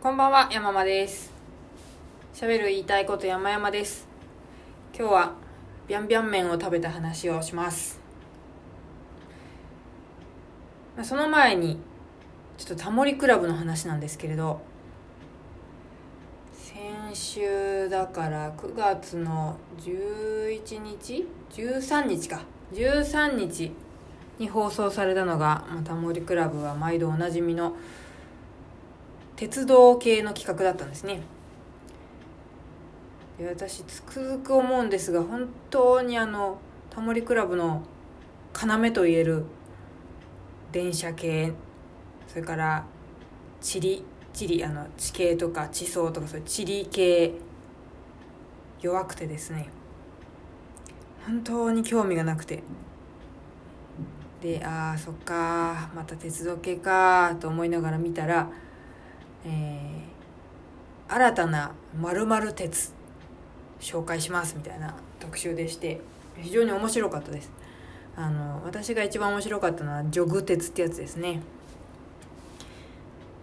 こんばんは、山間です。喋る言いたいこと山々です。今日は、ビャンビャン麺を食べた話をします。まあその前に、ちょっとタモリクラブの話なんですけれど、先週だから9月の11日 ?13 日か。13日に放送されたのが、まあタモリクラブは毎度おなじみの鉄道系の企画だったんですね。で私つくづく思うんですが本当にあのタモリクラブの要といえる電車系それから地理地理あの地形とか地層とかそういう地理系弱くてですね。本当に興味がなくて。でああそっかまた鉄道系かと思いながら見たらえー新たな〇〇鉄紹介しますみたいな特集でして非常に面白かったです。あの私が一番面白かったのはジョグ鉄ってやつですね。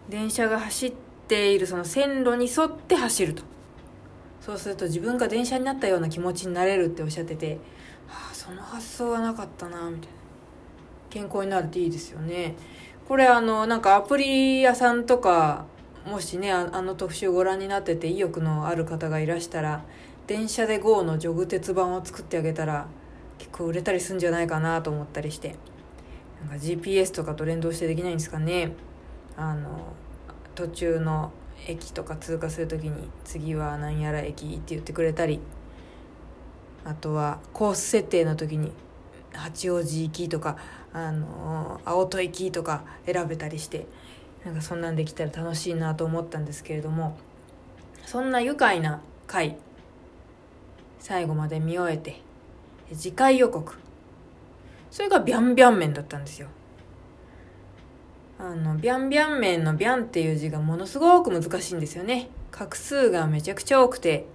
電車が走っているその線路に沿って走ると。そうすると自分が電車になったような気持ちになれるっておっしゃってて、はあ、その発想はなかったなみたいな。健康になるっていいですよね。これあのなんかアプリ屋さんとかもしねあの特集ご覧になってて意欲のある方がいらしたら電車で GO のジョグ鉄版を作ってあげたら結構売れたりするんじゃないかなと思ったりして。なんか GPS とかと連動してできないんですかね。あの途中の駅とか通過する時に次は何やら駅って言ってくれたり。あとはコース設定の時に八王子行きとかあの青戸行きとか選べたりして。なんかそんなんできたら楽しいなと思ったんですけれどもそんな愉快な回最後まで見終えて次回予告。それがビャンビャン麺だったんですよ。あのビャンビャン麺のビャンっていう字がものすごく難しいんですよね。画数がめちゃくちゃ多くて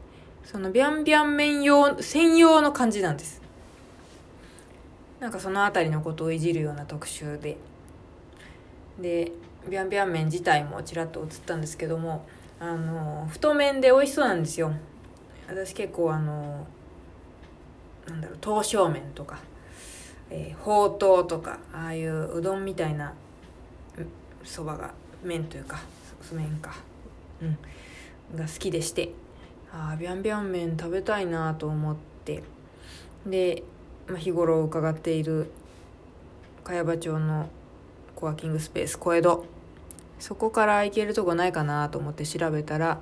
そのビャンビャン麺用専用の漢字なんです。なんかその辺りのことをいじるような特集で。でビャンビャン麺自体もちらっと映ったんですけどもあの太麺で美味しそうなんですよ。私結構あのなんだろう刀削麺とか、えー、ほうとうとかああいううどんみたいなそばが麺というか麺か。うん。が好きでして。ああビャンビャン麺食べたいなと思って。で、まあ、日頃伺っている茅場町のコワーキングスペース小江戸。そこから行けるとこないかなと思って調べたら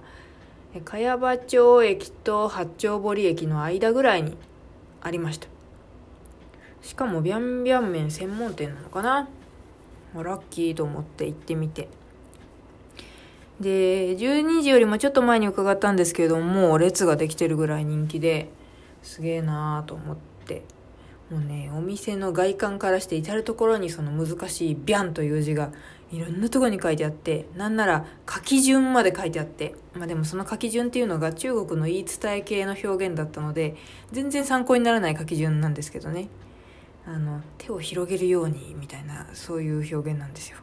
茅場町駅と八丁堀駅の間ぐらいにありました。しかもビャンビャン麺専門店なのかな。ラッキーと思って行ってみて。で12時よりもちょっと前に伺ったんですけどももう列ができてるぐらい人気ですげえなーと思って。もうねお店の外観からして至る所にその難しい「ビャン」という字がいろんなとこに書いてあってなんなら書き順まで書いてあってまあでもその書き順っていうのが中国の言い伝え系の表現だったので全然参考にならない書き順なんですけどね。あの手を広げるようにみたいなそういう表現なんですよ。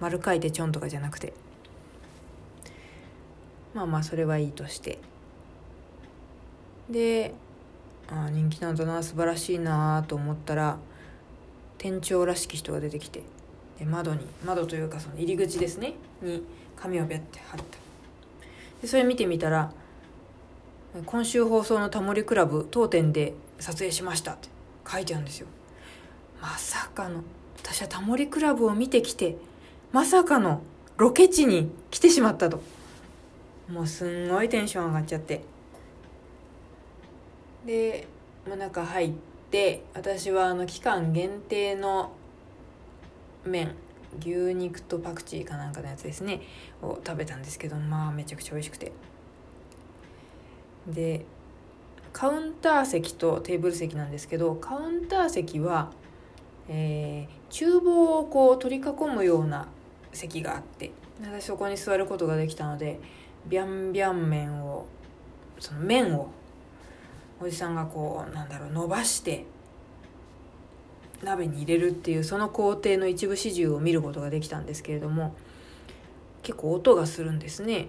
丸書いてちょんとかじゃなくて。まあまあそれはいいとして。であ人気なんだな素晴らしいなと思ったら店長らしき人が出てきてで窓に窓というかその入り口ですねに紙をビャって貼った。でそれ見てみたら「今週放送のタモリクラブ当店で撮影しました」って書いてあるんですよ。まさかの私はタモリクラブを見てきてまさかのロケ地に来てしまったと。もうすんごいテンション上がっちゃって。で、まあ、中入って私はあの期間限定の麺牛肉とパクチーかなんかのやつですねを食べたんですけどまあめちゃくちゃ美味しくて。でカウンター席とテーブル席なんですけどカウンター席は、えー、厨房をこう取り囲むような席があって私そこに座ることができたのでビャンビャン麺をその麺をおじさんがこうなんだろう伸ばして鍋に入れるっていうその工程の一部始終を見ることができたんですけれども結構音がするんですね。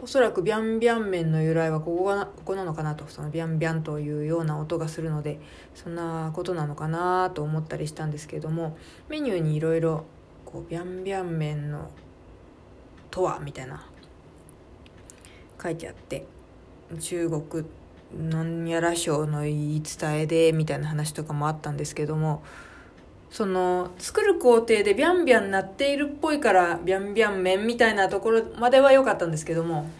おそらくビャンビャン麺の由来はここがここなのかなとそのビャンビャンというような音がするのでそんなことなのかなと思ったりしたんですけれどもメニューにいろいろビャンビャン麺のとはみたいな書いてあって中国ってなんやら省の言い伝えでみたいな話とかもあったんですけどもその作る工程でビャンビャン鳴っているっぽいからビャンビャン麺みたいなところまでは良かったんですけども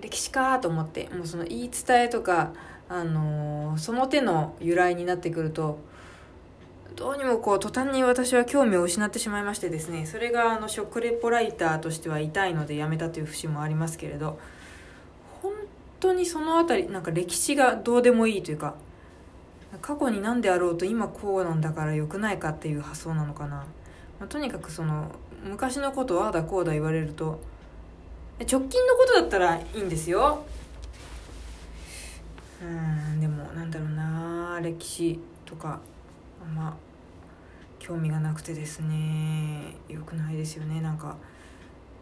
歴史かと思ってもうその言い伝えとか、あのー、その手の由来になってくるとどうにもこう途端に私は興味を失ってしまいましてですねそれがあの食レポライターとしては痛いのでやめたという節もありますけれど当にその辺りなんか歴史がどうでもいいというか過去に何であろうと今こうなんだから良くないかっていう発想なのかな、まあ、とにかくその昔のことをああだこうだ言われると直近のことだったらいいんですよ。うんでもなんだろうな歴史とかあんま興味がなくてですね良くないですよね。なんか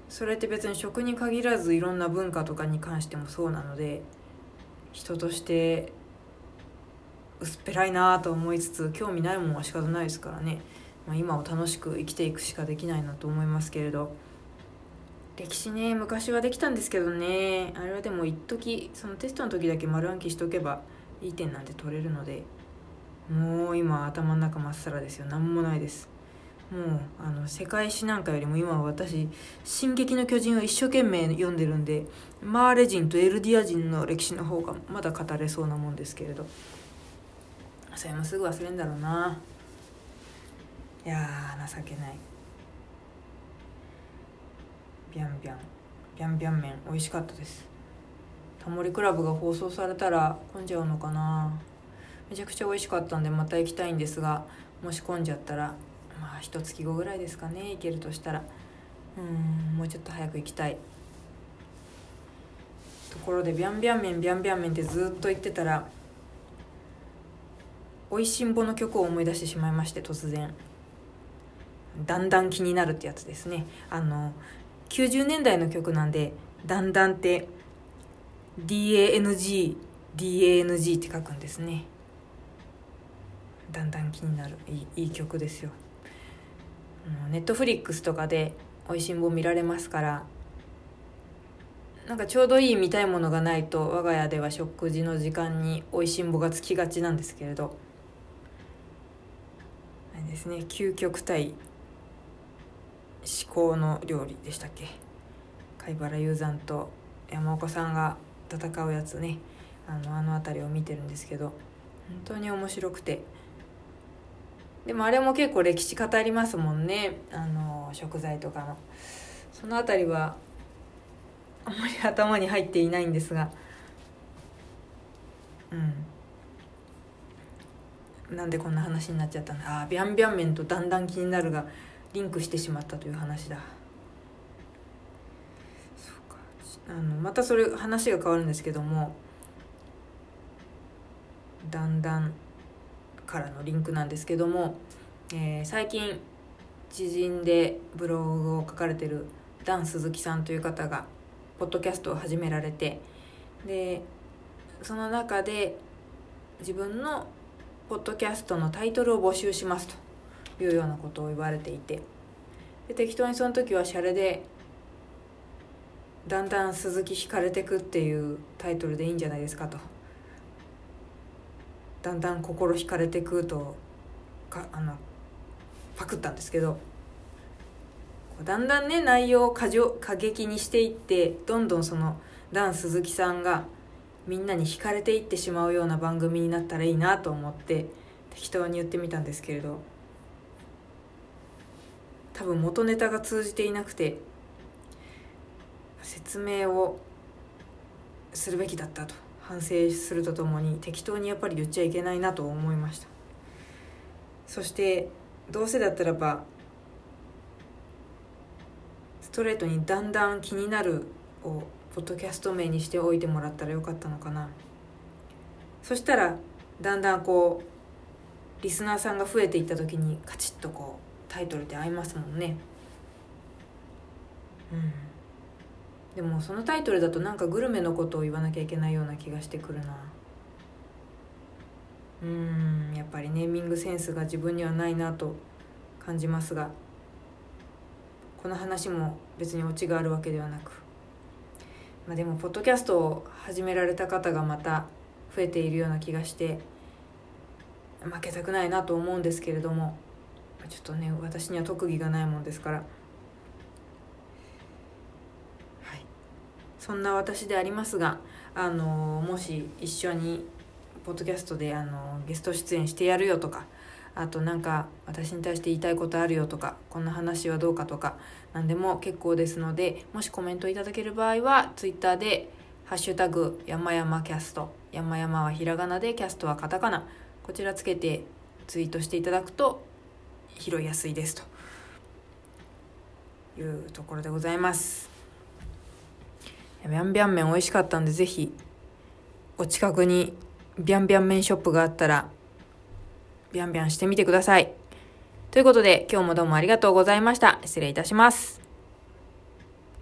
それって別に食に限らずいろんな文化とかに関してもそうなので人として薄っぺらいなと思いつつ興味ないもんは仕方ないですからね、まあ、今を楽しく生きていくしかできないなと思いますけれど。歴史ね昔はできたんですけどね。あれはでも一時そのテストの時だけ丸暗記しとけばいい点なんて取れるのでもう今頭の中まっさらですよ。何もないです。もうあの世界史なんかよりも今は私「進撃の巨人」を一生懸命読んでるんでマーレ人とエルディア人の歴史の方がまだ語れそうなもんですけれど。それもすぐ忘れんだろうな。いや情けない。ビャンビャン。ビャンビャン麺美味しかったです。タモリクラブが放送されたら混んじゃうのかな。めちゃくちゃ美味しかったんでまた行きたいんですがもし混んじゃったらまあ一月後ぐらいですかね行けるとしたら。うんもうちょっと早く行きたい。ところでビャンビャン麺ビャンビャン麺ってずっと言ってたらおいしんぼの曲を思い出してしまいまして突然。だんだん気になるってやつですね。あの90年代の曲なんでだんだんって DANG DANG って書くんですね。だんだん気になる。いいいい曲ですよ。ネットフリックスとかで「おいしんぼ」見られますからなんかちょうどいい見たいものがないと我が家では食事の時間に「おいしんぼ」がつきがちなんですけれどあれですね究極対至高の料理でしたっけ？貝原雄山と山岡さんが戦うやつね。あのあの辺りを見てるんですけど本当に面白くて。でもあれも結構歴史語りますもんね。あの食材とかの。その辺りはあんまり頭に入っていないんですが。うん。なんでこんな話になっちゃったんだ。ああビャンビャン麺とだんだん気になるがリンクしてしまったという話だ。そうか。あのまたそれ話が変わるんですけども。だんだんからのリンクなんですけども、えー、最近知人でブログを書かれてるダン鈴木さんという方がポッドキャストを始められてでその中で自分のポッドキャストのタイトルを募集しますというようなことを言われていてで適当にその時はシャレで「だんだん鈴木引かれてく」っていうタイトルでいいんじゃないですかと。だんだん心惹かれてくとかあのパクったんですけどだんだんね内容を過過激にしていってどんどんそのダン鈴木さんがみんなに惹かれていってしまうような番組になったらいいなと思って適当に言ってみたんですけれど多分元ネタが通じていなくて説明をするべきだったと。反省するとともに適当にやっぱり言っちゃいけないなと思いました。そしてどうせだったらばストレートにだんだん気になるをポッドキャスト名にしておいてもらったらよかったのかな。そしたらだんだんこうリスナーさんが増えていった時にカチッとこうタイトルで合いますもんね。うん。でもそのタイトルだとなんかグルメのことを言わなきゃいけないような気がしてくるな。うんやっぱりネーミングセンスが自分にはないなと感じますがこの話も別にオチがあるわけではなく、まあ、でもポッドキャストを始められた方がまた増えているような気がして負けたくないなと思うんですけれどもちょっとね私には特技がないもんですから。そんな私でありますがあのもし一緒にポッドキャストであのゲスト出演してやるよとかあとなんか私に対して言いたいことあるよとかこんな話はどうかとか何でも結構ですのでもしコメントいただける場合は Twitter で「ハッシュタグ山々キャスト」山々はひらがなでキャストはカタカナこちらつけてツイートしていただくと拾いやすいですというところでございます。ビャンビャン麺美味しかったんで、ぜひ、お近くにビャンビャン麺ショップがあったら、ビャンビャンしてみてください。ということで、今日もどうもありがとうございました。失礼いたします。